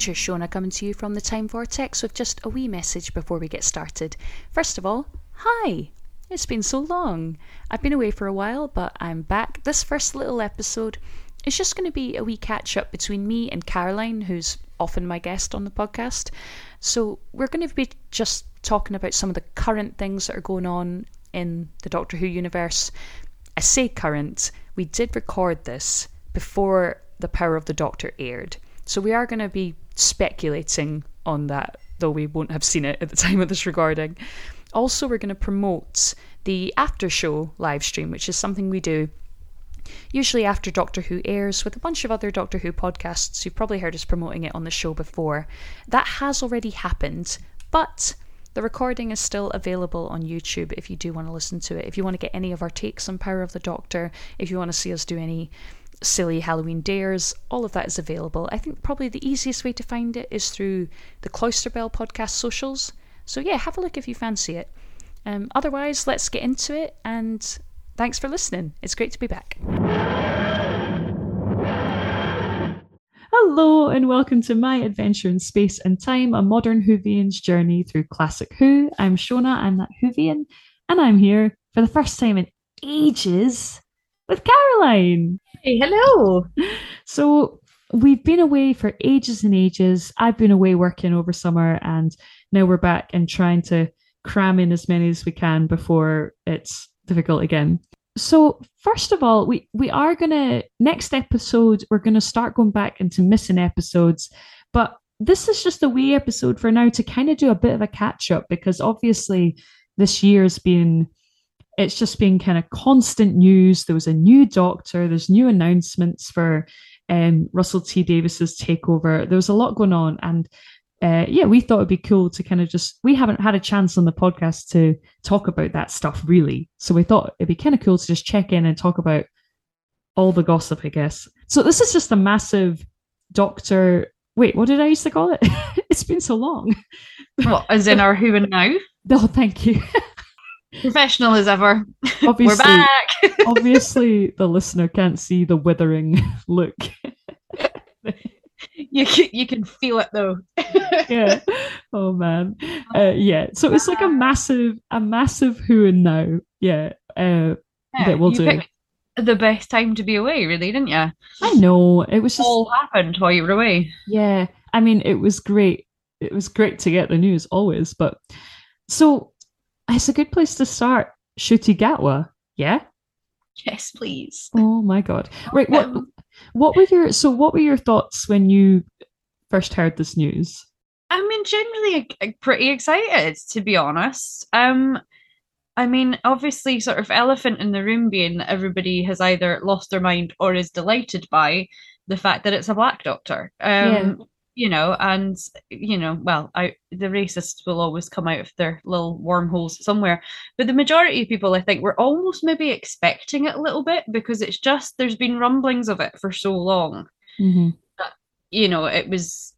teacher Shona coming to you from the Time Vortex with just a wee message before we get started. First of all, hi! It's been so long. I've been away for a while, but I'm back. This first little episode is just going to be a wee catch up between me and Caroline, who's often my guest on the podcast. So, we're going to be just talking about some of the current things that are going on in the Doctor Who universe. I say current, we did record this before The Power of the Doctor aired. So we are going to be speculating on that, though we won't have seen it at the time of this recording. Also, we're going to promote the after show live stream, which is something we do usually after Doctor Who airs with a bunch of other Doctor Who podcasts. You've probably heard us promoting it on the show before. That has already happened, but the recording is still available on YouTube if you do want to listen to it. If you want to get any of our takes on Power of the Doctor, if you want to see us do any silly Halloween dares. All of that is available. I think probably the easiest way to find it is through the Cloister Bell podcast socials. So, yeah, have a look if you fancy it. Um, otherwise, let's get into it and thanks for listening. It's great to be back. Hello, and welcome to my adventure in space and time, a modern Whovian's journey through classic Who. I'm Shona, I'm that Whovian, and I'm here for the first time in ages with Caroline. Hey, hello. So we've been away for ages and ages. I've been away working over summer, and now we're back and trying to cram in as many as we can before it's difficult again. So first of all, we we are gonna next episode we're gonna start going back into missing episodes, but this is just a wee episode for now to kind of do a bit of a catch up because obviously this year's been it's just been kind of constant news. There was a new doctor, there's new announcements for um, Russell T Davies's takeover. There was a lot going on, and uh, yeah, we thought it'd be cool to kind of just. We haven't had a chance on the podcast to talk about that stuff really, so we thought it'd be kind of cool to just check in and talk about all the gossip, I guess. So this is just a massive Doctor. Wait, what did I used to call it? it's been so long. What, as in our who and now? Oh, thank you. Professional as ever. Obviously, We're back. obviously, the listener can't see the withering look. you can, you can feel it though. yeah. Oh man. Uh, yeah. So it's like a massive, a massive who and now. Yeah. Uh, that we'll do. the best time to be away, really, didn't you? I know. It was just. All happened while you were away. Yeah. I mean, it was great. It was great to get the news always, but so it's a good place to start. Ncuti Gatwa. Yeah. Yes, please. Oh my god. Right. What what were your so what were your thoughts when you first heard this news? I mean, generally pretty excited, to be honest. Um, I mean, obviously, sort of elephant in the room being that everybody has either lost their mind or is delighted by the fact that it's a black doctor. Um, Yeah. You know, and you know, well, I the racists will always come out of their little wormholes somewhere, but the majority of people, I think, were almost maybe expecting it a little bit because it's just there's been rumblings of it for so long Mm-hmm. you know it was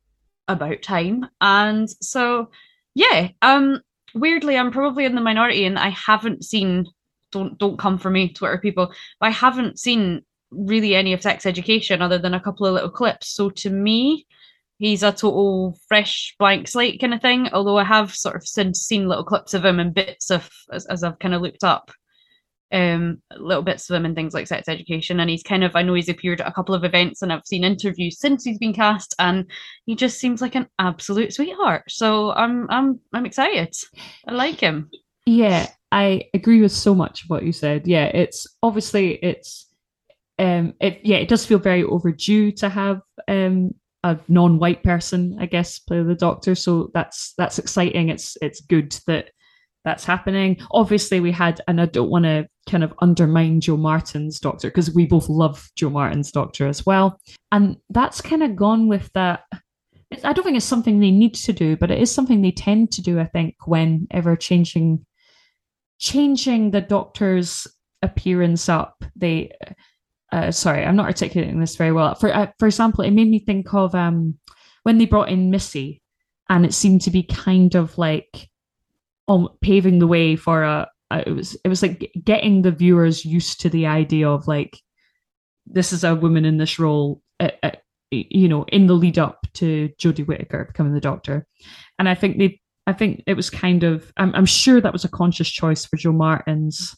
about time. And so yeah um weirdly i'm probably in the minority and i haven't seen don't don't come for me twitter people but i haven't seen really any of sex education other than a couple of little clips. So to me he's a total fresh blank slate kind of thing although i have sort of since seen little clips of him and bits of as, as i've kind of looked up um little bits of him and things like sex education. And he's kind of i know he's appeared at a couple of events and i've seen interviews since he's been cast and he just seems like an absolute sweetheart. So i'm i'm i'm excited. I like him. Yeah, I agree with so much of what you said. Yeah, it's obviously it's um it yeah, it does feel very overdue to have um a non-white person, I guess, play the doctor. So that's that's exciting. It's it's good that that's happening. Obviously, we had, and I don't want to kind of undermine Jo Martin's doctor because we both love Jo Martin's doctor as well. And that's kind of gone with that. I don't think it's something they need to do, but it is something they tend to do. I think when ever changing changing the doctor's appearance up, they. Uh, sorry, I'm not articulating this very well. For uh, for example, it made me think of um when they brought in Missy, and it seemed to be kind of like um paving the way for a. a- It was it was like getting the viewers used to the idea of like this is a woman in this role. Uh, uh, you know, in the lead up to Jodie Whittaker becoming the Doctor, and I think they, I think it was kind of, I'm, I'm sure that was a conscious choice for Jo Martin's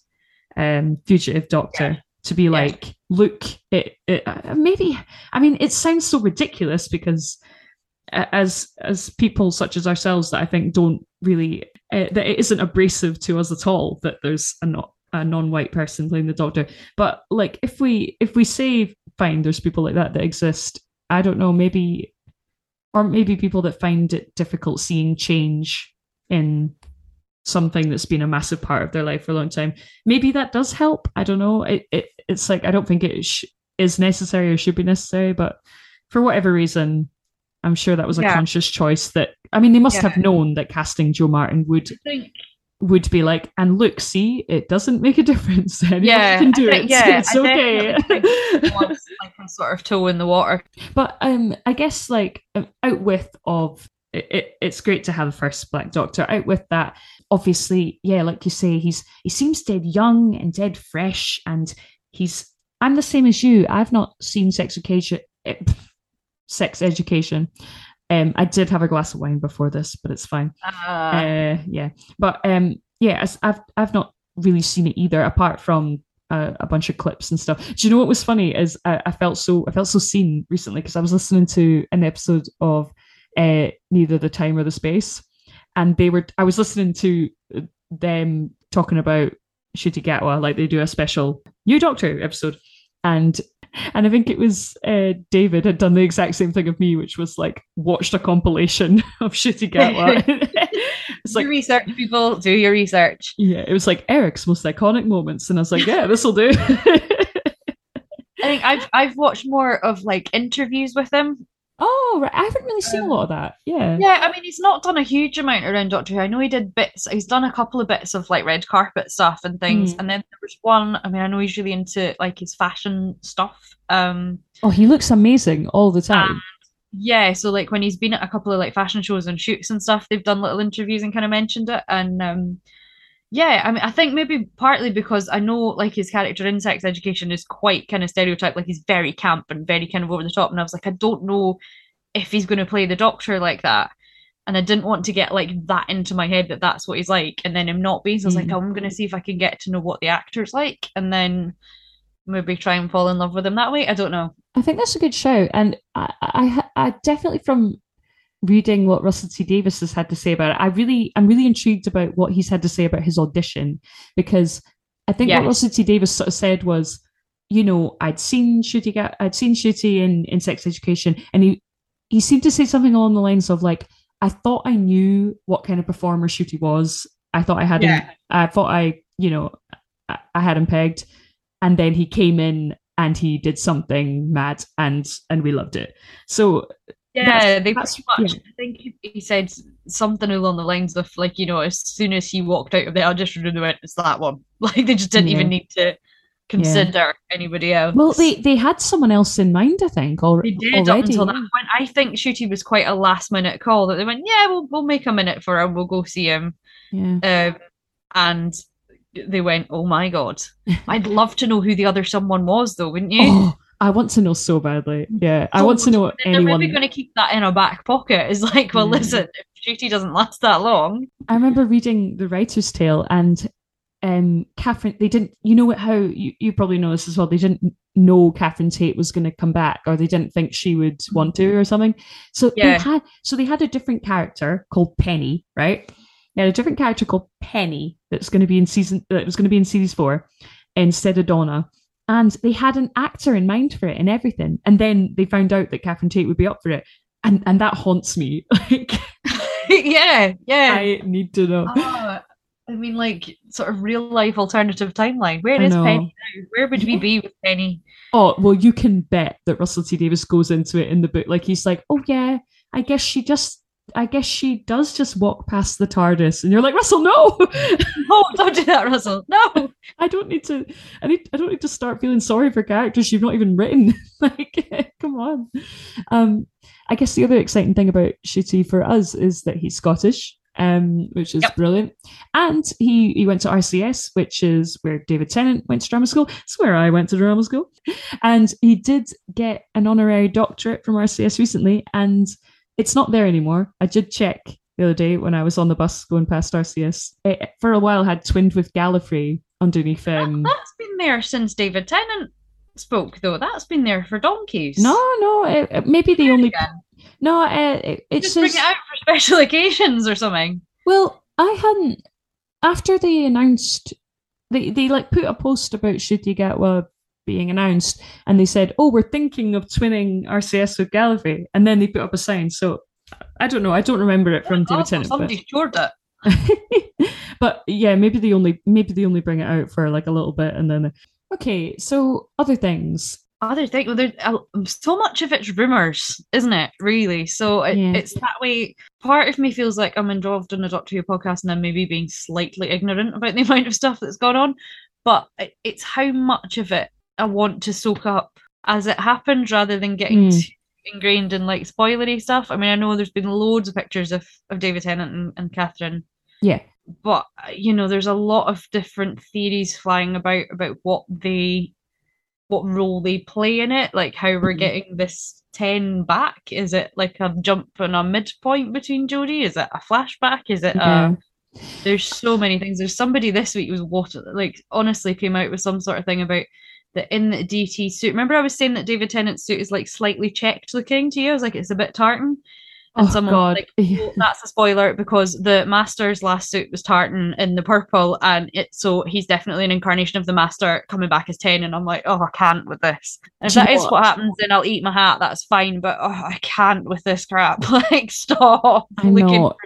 um, fugitive Doctor. Yeah. To be yeah. like, look, uh, maybe. I mean, it sounds so ridiculous because as as people such as ourselves that I think don't really uh, that it isn't abrasive to us at all that there's a not a non-white person playing the doctor but like if we if we say fine there's people like that that exist i don't know maybe or maybe people that find it difficult seeing change in something that's been a massive part of their life for a long time maybe that does help i don't know it, it it's like i don't think it sh- is necessary or should be necessary but for whatever reason i'm sure that was a yeah. conscious choice that i mean they must yeah. have known that casting Jo martin would think would be like, and look, see, it doesn't make a difference. Anyone yeah, can do think, it. Yeah, it's okay. wants, like a sort of toe in the water. But um, I guess like out with of it, it, it's great to have a first Black Doctor. Out with that, obviously, yeah, like you say, he's he seems dead young and dead fresh, and he's. I'm the same as you. I've not seen Sex Education. Eh, sex Education, um, I did have a glass of wine before this, but it's fine. Uh, uh, yeah, but um, yeah, I've I've not really seen it either, apart from uh, a bunch of clips and stuff. Do you know what was funny? Is I, I felt so I felt so seen recently because I was listening to an episode of uh, Neither the Time or the Space, and they were I was listening to them talking about Ncuti Gatwa, like they do a special new Doctor episode, and and I think it was uh, David had done the exact same thing of me, which was like watched a compilation of Ncuti Gatwa. it's like research, people do your research. Yeah, it was like Eric's most iconic moments, and I was like, yeah, this will do. I think I've I've watched more of like interviews with him Oh, right. I haven't really seen um, a lot of that. Yeah. Yeah, I mean, he's not done a huge amount around Doctor Who. I know he did bits. He's done a couple of bits of like red carpet stuff and things. Mm. And then there was one. I mean, I know he's really into like his fashion stuff. Um. Oh, he looks amazing all the time. yeah, so like when he's been at a couple of like fashion shows and shoots and stuff, they've done little interviews and kind of mentioned it. And um, yeah, I mean, I think maybe partly because I know like his character in Sex Education is quite kind of stereotyped, like he's very camp and very kind of over the top. And I was like, I don't know if he's going to play the Doctor like that. And I didn't want to get like that into my head that that's what he's like, and then him not be. So I was mm. like, oh, I'm going to see if I can get to know what the actor's like, and then maybe try and fall in love with him that way. I don't know. I think that's a good show, and I, I, I definitely from reading what Russell T Davies has had to say about it, I really, I'm really intrigued about what he's had to say about his audition because I think yes. what Russell T Davies sort of said was, you know, I'd seen Ncuti, I'd seen Ncuti in in Sex Education, and he he seemed to say something along the lines of like, I thought I knew what kind of performer Ncuti was. I thought I had yeah. him. I thought I, you know, I, I had him pegged, and then he came in and he did something mad, and and we loved it. So yeah, they pretty much. Yeah. I think he said something along the lines of like, you know, as soon as he walked out of the audition room, they went, "It's that one." Like they just didn't yeah. even need to consider yeah. anybody else. Well, they they had someone else in mind, I think. Or they did already. up until that point. I think Ncuti was quite a last minute call that they went, yeah, we'll we'll make a minute for him. We'll go see him. Um, and they went, oh my god, I'd love to know who the other someone was, though, wouldn't you? Oh, I want to know so badly. Yeah, I want to know anyone. They're maybe going to keep that in a back pocket. It's like, well, yeah. listen, if Ncuti doesn't last that long. I remember reading the writer's tale, and um, Catherine, they didn't, you know how you, you probably know this as well. They didn't know Catherine Tate was going to come back, or they didn't think she would want to, or something. So yeah. they had, so they had a different character called Penny, right? They had a different character called Penny that's going to be in season, that was going to be in series four instead of Donna. And they had an actor in mind for it and everything. And then they found out that Catherine Tate would be up for it. And and that haunts me. Like yeah, yeah. I need to know. Oh, I mean, like sort of real life alternative timeline. Where is Penny now? Where would we be with Penny? Oh well, you can bet that Russell T Davies goes into it in the book. Like he's like, oh yeah, I guess she just, I guess she does just walk past the TARDIS, and you're like, Russell, no, no, don't do that, Russell. No, I don't need to. I need. I don't need to start feeling sorry for characters you've not even written. like, come on. Um, I guess the other exciting thing about Ncuti for us is that he's Scottish um, which is Yep. brilliant. And he he went to RCS, which is where David Tennant went to drama school. It's where I went to drama school, and he did get an honorary doctorate from RCS recently, and it's not there anymore. I did check the other day when I was on the bus going past RCS. It, for a while, had twinned with Gallifrey underneath. Um, That's been there since David Tennant spoke, though. That's been there for donkeys. no, no, it, it- maybe the only Again. no. Uh, it, it Just bring it out for special occasions or something. Well, I hadn't after they announced they they like put a post about Ncuti Gatwa being announced and they said, Oh, we're thinking of twinning RCS with Gallifrey and then they put up a sign. So I don't know, I don't remember it from David Tennant. But, somebody short it. but yeah, maybe they only maybe they only bring it out for like a little bit and then Okay, so other things. Other thing, well, there's uh, so much of it's rumors, isn't it? Really, so it, Yeah. it's that way. Part of me feels like I'm involved in a Doctor Who podcast, and I'm maybe being slightly ignorant about the amount of stuff that's gone on. But it, it's how much of it I want to soak up as it happens, rather than getting Hmm. too ingrained in like spoilery stuff. I mean, I know there's been loads of pictures of of David Tennant and, and Catherine Yeah. but you know there's a lot of different theories flying about about what they what role they play in it like how we're Mhm. getting this 10 back is it like a jump and a midpoint between Jodie is it a flashback is it Yeah. uh there's so many things there's somebody this week was what like honestly came out with some sort of thing about that in the DT suit remember I was saying that David Tennant's suit is like slightly checked looking to you I was like it's a bit tartan and Oh someone was god. like oh, well, that's a spoiler because the master's last suit was tartan in the purple and it so he's definitely an incarnation of the master coming back as 10 and i'm like oh i can't with this and if that is what? what happens then i'll eat my hat that's fine but oh, i can't with this crap like stop I looking know. for.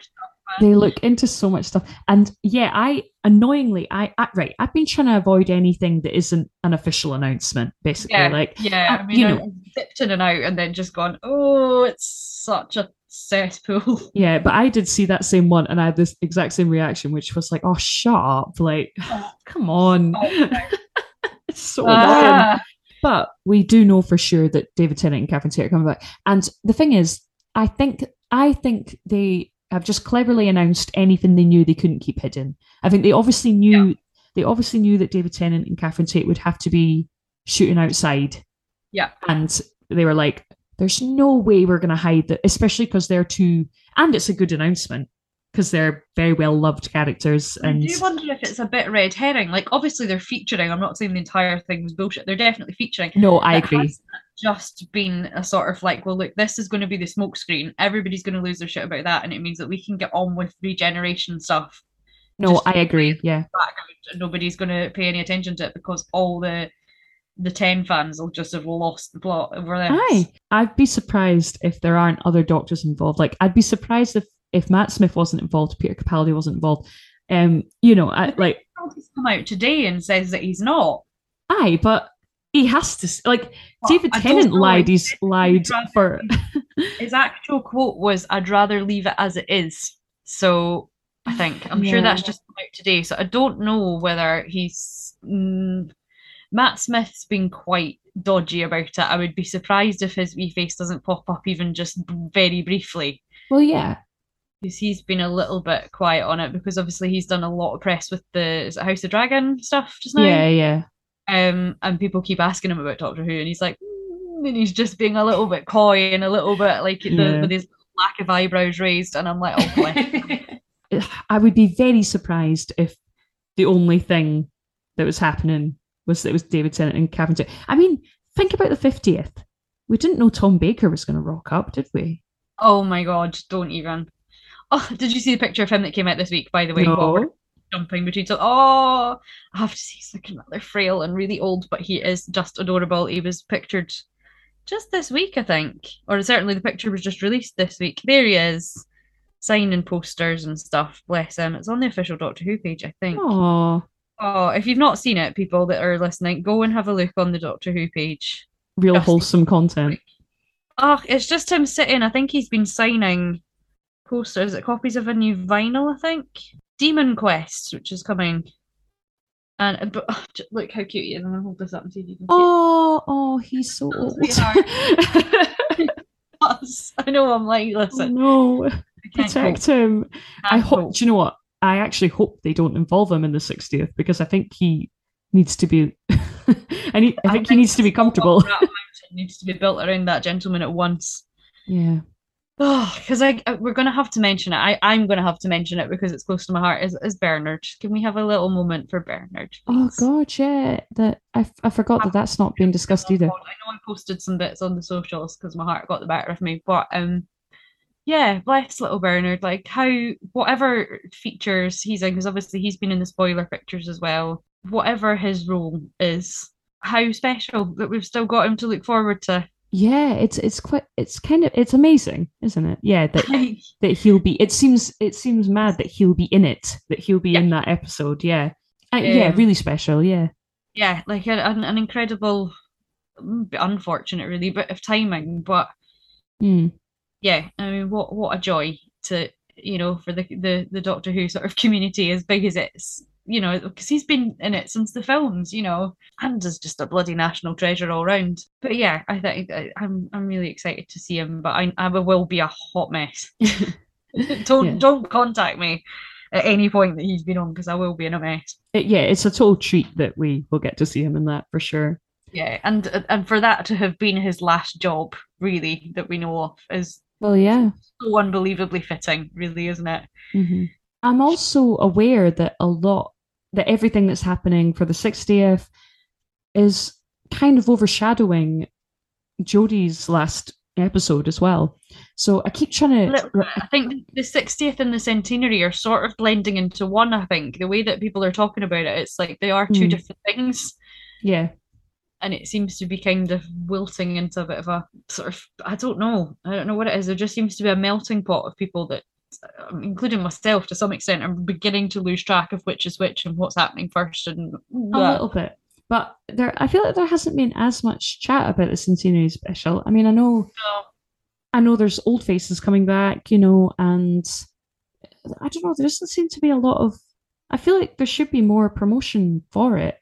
They look into so much stuff. And yeah i annoyingly I, I right i've been trying to avoid anything that isn't an official announcement basically yeah like yeah uh, i mean you I know- dipped in and out and then just gone oh it's such a cesspool. Yeah but i did see that same one and i had this exact same reaction which was like oh shut up like come on. It's so annoying. Ah. but we do know for sure that david tennant and catherine tate are coming back. And the thing is i think i think they have just cleverly announced anything they knew they couldn't keep hidden. I think they obviously knew they obviously knew that david tennant and catherine tate would have to be shooting outside. Yeah. and they were like there's no way we're going to hide that especially because they're two and it's a good announcement because they're very well loved characters and I do wonder if it's a bit red herring. Like, obviously, they're featuring. I'm not saying the entire thing was bullshit. They're definitely featuring. no i agree Just been a sort of like, well, look, this is going to be the smokescreen. Everybody's going to lose their shit about that, and it means that we can get on with regeneration stuff. no i agree yeah nobody's going to pay any attention to it because all the the ten fans will just have lost the plot over this. Aye, I'd be surprised if there aren't other doctors involved. Like, I'd be surprised if if Matt Smith wasn't involved, Peter Capaldi wasn't involved. Um, you know, I, like, He's come out today and says that he's not. aye, but he has to. Like, But David Tennant lied. He's lied for. His actual quote was, "I'd rather leave it as it is." So I think I'm sure that's just come out today. So I don't know whether he's mm, Matt Smith's been quite dodgy about it. I would be surprised if his wee face doesn't pop up even just very briefly. Well, yeah, Because he's been a little bit quiet on it because obviously he's done a lot of press with the is it House of Dragon stuff just now. yeah, yeah. Um, and people keep asking him about Doctor Who, and he's like, "Mm," and he's just being a little bit coy and a little bit like the, Yeah. with his lack of eyebrows raised, and I'm like, oh. I would be very surprised if the only thing that was happening was that it was David Tennant and Catherine I mean, think about the fiftieth. We didn't know Tom Baker was going to rock up, did we? oh my god, don't even. Oh, did you see the picture of him that came out this week? By the way, No. jumping between. So, oh, I have to say, he's looking rather frail and really old, but he is just adorable. He was pictured just this week, I think, or certainly the picture was just released this week. There he is, signing posters and stuff. Bless him. It's on the official Doctor Who page, I think. Oh, Oh, if you've not seen it, people that are listening, go and have a look on the Doctor Who page. real Just- wholesome content. Oh, it's just him sitting. I think he's been signing posters, it copies of a new vinyl, I think. Demon Quest, which is coming. And uh, but, oh, look how cute he is. I'm gonna hold this up and see if you can see Oh, oh, he's so Oh, old. I know I'm like, oh listen, no. protect cope. him. I Can't hope. cope. Do you know what? I actually hope they don't involve him in the 60th because I think he needs to be. I need. I think he needs to be comfortable. That needs to be built around that gentleman at once. Yeah. Oh, because I we're gonna have to mention it. I I'm gonna have to mention it because it's close to my heart. Is is Bernard? Can we have a little moment for Bernard? Oh? God, yeah. That I, I forgot that that's not being discussed Oh, either. I know I posted some bits on the socials because my heart got the better of me, but um, yeah, bless little Bernard. Like how whatever features he's in, because obviously he's been in the spoiler pictures as well. Whatever his role is, how special that we've still got him to look forward to. Yeah, it's it's quite it's kind of it's amazing, isn't it? Yeah, that that he'll be. It seems it seems mad that he'll be in it. That he'll be in that episode. Yeah, Uh, yeah, Um, really special. Yeah. yeah, like an, an incredible, mm, unfortunate really, bit of timing, but Mm. yeah, I mean, what what a joy to you know for the the the Doctor Who sort of community as big as it's you know because he's been in it since the films, you know, and is just a bloody national treasure all round. But yeah, I think I'm I'm really excited to see him, but I I will be a hot mess. don't Yeah. don't contact me at any point that he's been on because I will be in a mess. It- yeah, it's a total treat that we will get to see him in that for sure. Yeah, and and for that to have been his last job, really, that we know of, is Well, yeah. so unbelievably fitting, really, isn't it? hmm I'm also aware that a lot that everything that's happening for the 60th is kind of overshadowing Jodie's last episode as well. So I keep trying to I think the 60th and the centenary are sort of blending into one, I think. The way that people are talking about it, it's like they are two Mm. different things. yeah. And it seems to be kind of wilting into a bit of a sort of, I don't know. I don't know what it is. There just seems to be a melting pot of people that, including myself to some extent, I'm beginning to lose track of which is which and what's happening first. And a little bit. But there I feel like there hasn't been as much chat about the centenary special. I mean, I know No. I know there's old faces coming back, you know, and I don't know, there doesn't seem to be a lot of I feel like there should be more promotion for it.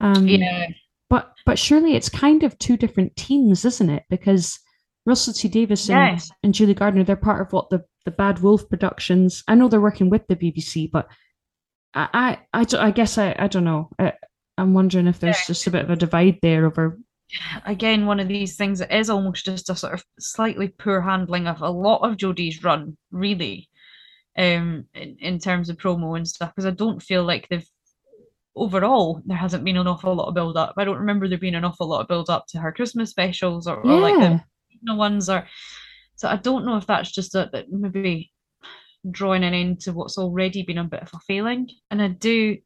Um yeah. but but surely it's kind of two different teams, isn't it? Because Russell T Davies and, and Julie Gardner, they're part of what the the Bad Wolf Productions. I know they're working with the BBC, but I I I, I guess I I don't know. I, I'm wondering if there's Yeah. just a bit of a divide there over. again one of these things that is almost just a sort of slightly poor handling of a lot of Jodie's run, really, um, in, in terms of promo and stuff. Because I don't feel like they've overall there hasn't been an awful lot of build up. I don't remember there being an awful lot of build up to her Christmas specials or, or like the ones or. So I don't know if that's just a, that maybe drawing an end to what's already been a bit of a failing. And I do.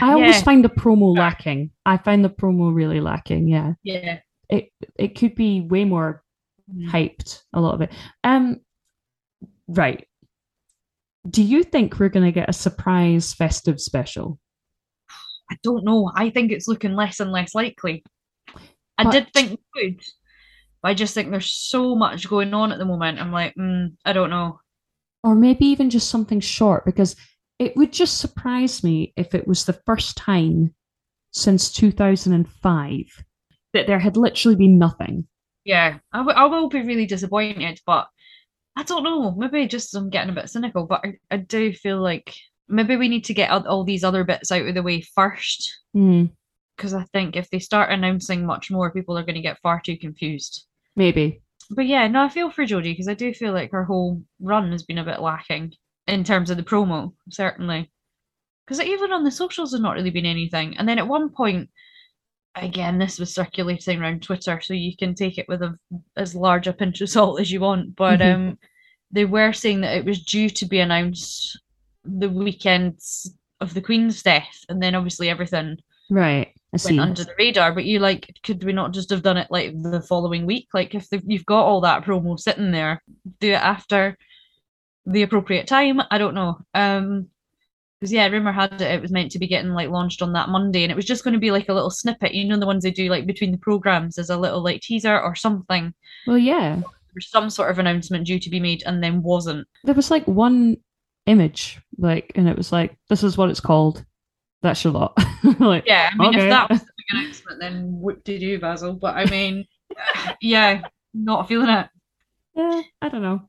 I always find the promo lacking. I find the promo really lacking. Yeah, yeah. it it could be way more hyped. A lot of it. Um, right. Do you think we're gonna get a surprise festive special? I don't know. I think it's looking less and less likely. I did think we would, but I just think there's so much going on at the moment. I'm like, mm, I don't know. or maybe even just something short because it would just surprise me if it was the first time since 2005 that there had literally been nothing. Yeah, I, w- I will be really disappointed, but I don't know. Maybe just I'm getting a bit cynical, but I, I do feel like maybe we need to get all, these other bits out of the way first. Hmm, Because I think if they start announcing much more, people are going to get far too confused. Maybe. But yeah, no, I feel for Jodie because I do feel like her whole run has been a bit lacking in terms of the promo, certainly. Because even on the socials, there's not really been anything. And then at one point, again, this was circulating around Twitter, so you can take it with a, as large a pinch of salt as you want. But um, they were saying that it was due to be announced the weekends of the Queen's death, and then obviously everything Right. I went see. under the radar. But you like, could we not just have done it like the following week? Like, if the, you've got all that promo sitting there, do it after the appropriate time. I don't know. Um, because yeah, rumor had it it was meant to be getting like launched on that Monday, and it was just going to be like a little snippet. You know, the ones they do like between the programs as a little like teaser or something. Well, yeah. There was some sort of announcement due to be made, and then wasn't. There was like one image, like, and it was like, this is what it's called. That's your lot. like, Yeah, I mean, Okay. if that was the big announcement, then what did you, Basil? But I mean, yeah, not feeling it. yeah, I don't know.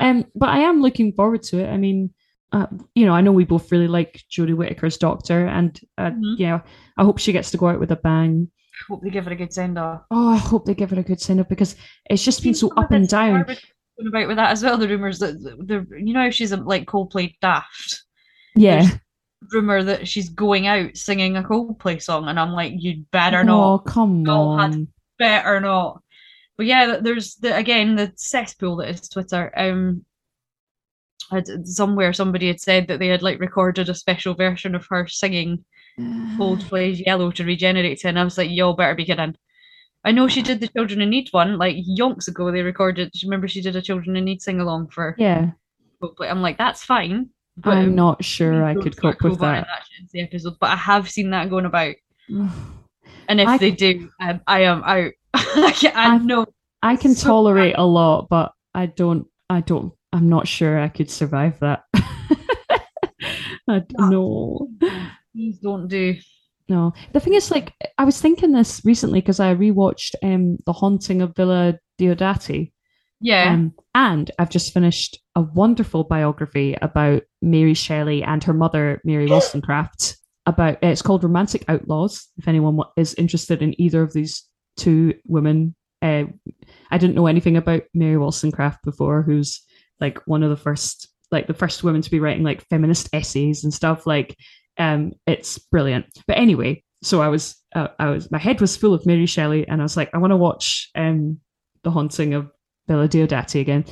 Um, but I am looking forward to it. I mean, uh, you know, I know we both really like Jodie Whittaker's Doctor, and uh, Mhm. yeah, I hope she gets to go out with a bang. I hope they give her a good send off. Oh, I hope they give her a good send off because it's just been so up and down. About with that as well, the rumors that the, the you know she's um, like Coldplay daft. Yeah. Rumor that she's going out singing a Coldplay song, and I'm like, you'd better Oh, not, come No, on. better not. But yeah, there's the again the cesspool that is Twitter. Um, had- somewhere somebody had said that they had like recorded a special version of her singing Coldplay's Yellow to regenerate, and I was like, y'all better be kidding. I know she did the Children in Need one like yonks ago. They recorded. Remember, she did a Children in Need sing along for Yeah, Coldplay. I'm like, that's fine. But I'm not sure I could cope with that. the episode, but I have seen that going about, and if I- they do, um, I am out. I, I know. I can So tolerate a lot, but I don't. I don't. I'm not sure I could survive that. I d- No. no, Please don't do. no. The thing is, like, I was thinking this recently because I rewatched um, The Haunting of Villa Diodati, Yeah. um, and I've just finished a wonderful biography about Mary Shelley and her mother, Mary Wollstonecraft. About it's called Romantic Outlaws. If anyone is interested in either of these two women, uh, I didn't know anything about Mary Wollstonecraft before, who's like one of the first, like the first women to be writing like feminist essays and stuff. Like, um, it's brilliant. But anyway, so I was, uh, I was, my head was full of Mary Shelley, and I was like, I want to watch um, the Haunting of Villa Diodati again.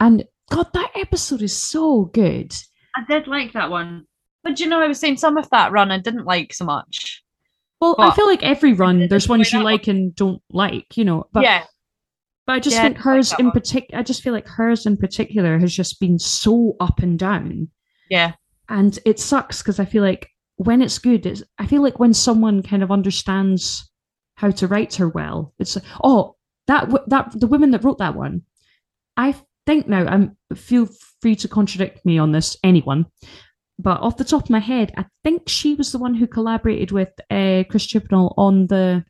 And God, that episode is so good. I did like that one. But you know, I was saying some of that run I didn't like so much. Well, I feel like every run, there's ones you that one. like and don't like, you know. But yeah. but I just Yeah, think I like hers in particular, I just feel like hers in particular has just been so up and down. Yeah. and it sucks because I feel like when it's good, it's I feel like when someone kind of understands how to write her well, it's oh that that the women that wrote that one, I think now I'm feel free to contradict me on this, anyone, but off the top of my head, I think she was the one who collaborated with uh, Chris Chibnall on the,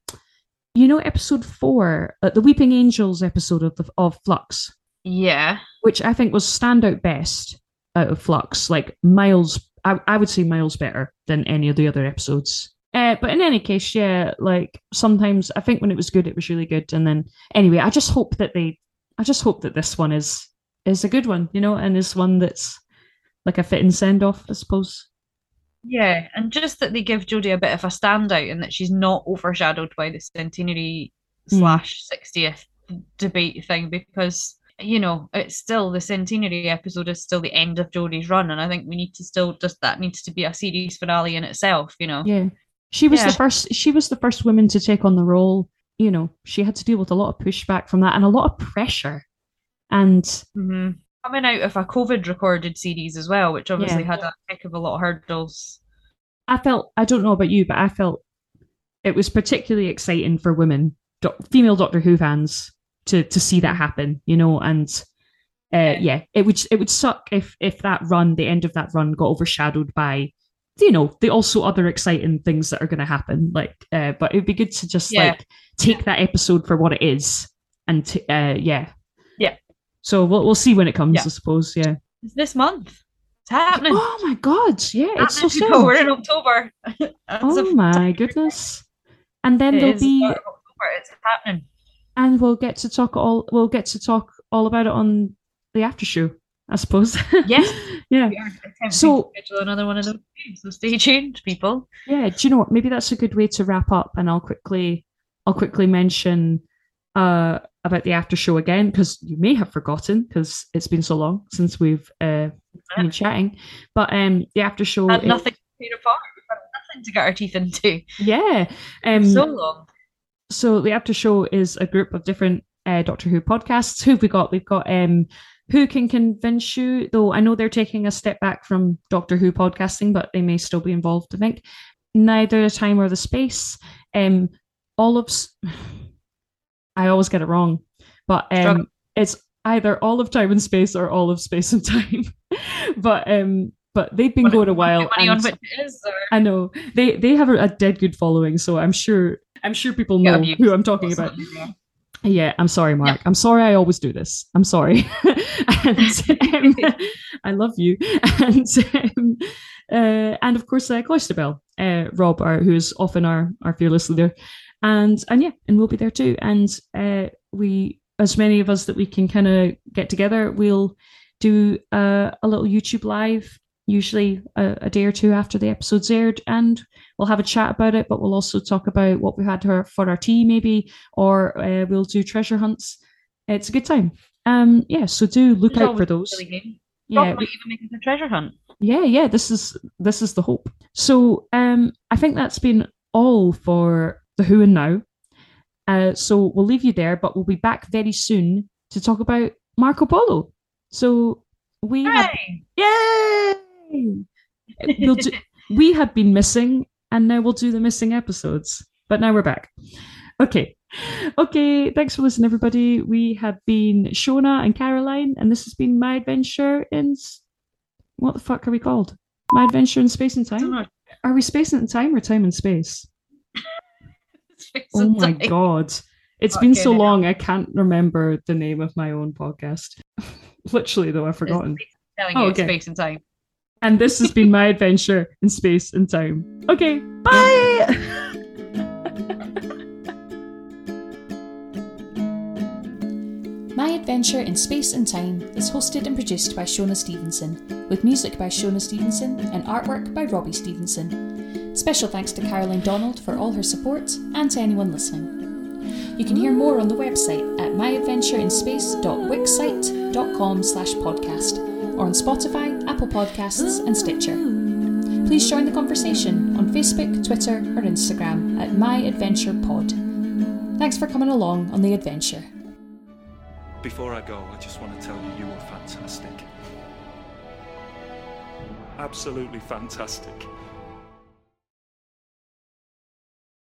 you know, episode four, uh, the Weeping Angels episode of the of Flux Yeah. which I think was standout best out of Flux, like miles. I, I would say miles better than any of the other episodes. Uh, but in any case, yeah, like sometimes I think when it was good, it was really good, and then anyway, I just hope that they, I just hope that this one is is a good one, you know, and is one that's like a fitting send off, I suppose. Yeah. And just that they give Jodie a bit of a standout and that she's not overshadowed by the centenary Mm. slash 60th debate thing because you know it's still the centenary episode is still the end of Jodie's run and I think we need to still just that needs to be a series finale in itself you know Yeah, she was Yeah. the first. She was the first woman to take on the role. You know, she had to deal with a lot of pushback from that and a lot of pressure, and hmm coming out of a COVID recorded series as well which obviously Yeah. had a heck of a lot of hurdles I felt I don't know about you, but I felt it was particularly exciting for women, doc, female Doctor Who fans, to to see that happen. You know, and uh, yeah, it would it would suck if if that run, the end of that run, got overshadowed by you know the also other exciting things that are going to happen. Like, uh, but it'd be good to just Yeah. like take that episode for what it is, and t- uh, yeah, Yeah. So we'll we'll see when it comes, Yeah. I suppose. Yeah. it's this month it's happening Oh my god! Yeah, it's so soon. we're in October Oh my goodness! And then it there'll be, October. it's happening and we'll get to talk all. We'll get to talk all about it on the after show, I suppose. Yes. yeah. So- schedule another one of those games, so stay tuned, people. Yeah. Do you know what? Maybe that's a good way to wrap up, and I'll quickly, I'll quickly mention uh about the after show again because you may have forgotten because it's been so long since we've uh been chatting. But um, the after show. Had nothing to apart. We've had nothing to get our teeth into. yeah. Um, so long. so the after show is a group of different uh, Doctor Who podcasts. Who've we got? We've got um, Who Can Convince You, though I know they're taking a step back from Doctor Who podcasting, but they may still be involved, I think. Neither the time or the space. Um, Olive's, I always get it wrong, but um, it's either all of time and space or all of space and time. but um, but they've been going a while. money on and- which it is. I know they they have a, a dead good following, so I'm sure I'm sure people know abuse. who I'm talking about. Yeah, I'm sorry, Mark. I'm sorry I always do this. I'm sorry. and, um, I love you. And um, uh, and of course, uh, Cloisterbell, uh, Rob, our, who is often our, our fearless leader. And and yeah, and we'll be there too. And uh, we, as many of us that we can kind of get together, we'll do uh, a little YouTube live, usually a, a, day or two after the episode's aired, and we'll have a chat about it. But we'll also talk about what we had for, for our tea, maybe, or uh, we'll do treasure hunts. It's a good time. Um, yeah, so do look out for those. Really yeah, we, even making a treasure hunt. Yeah, yeah. This is this is the hope. So, um, I think that's been all for the who and now. Uh, so we'll leave you there, but we'll be back very soon to talk about Marco Polo. So we have, yay! We'll do, we have been missing, and now we'll do the missing episodes. But now we're back. Okay. Okay, thanks for listening, everybody. We have been Shona and Caroline, and this has been my adventure in what the fuck are we called? My adventure in space and time. Are we space and time or time and space? space oh and my time. god. It's okay, been so long I can't remember the name of my own podcast. Literally though, I've forgotten. Telling oh, okay. space and time. And this has been my adventure in space and time. Okay, bye. My Adventure in Space and Time is hosted and produced by Shona Stevenson, with music by Shona Stevenson and artwork by Robbie Stevenson. Special thanks to Caroline Donald for all her support and to anyone listening. You can hear more on the website at myadventureinspace.wixsite.com slash podcast or on Spotify, Apple Podcasts and Stitcher. Please join the conversation on Facebook, Twitter or Instagram at myadventurepod. Thanks for coming along on the adventure. Before I go, I just want to tell you you were fantastic. Absolutely fantastic.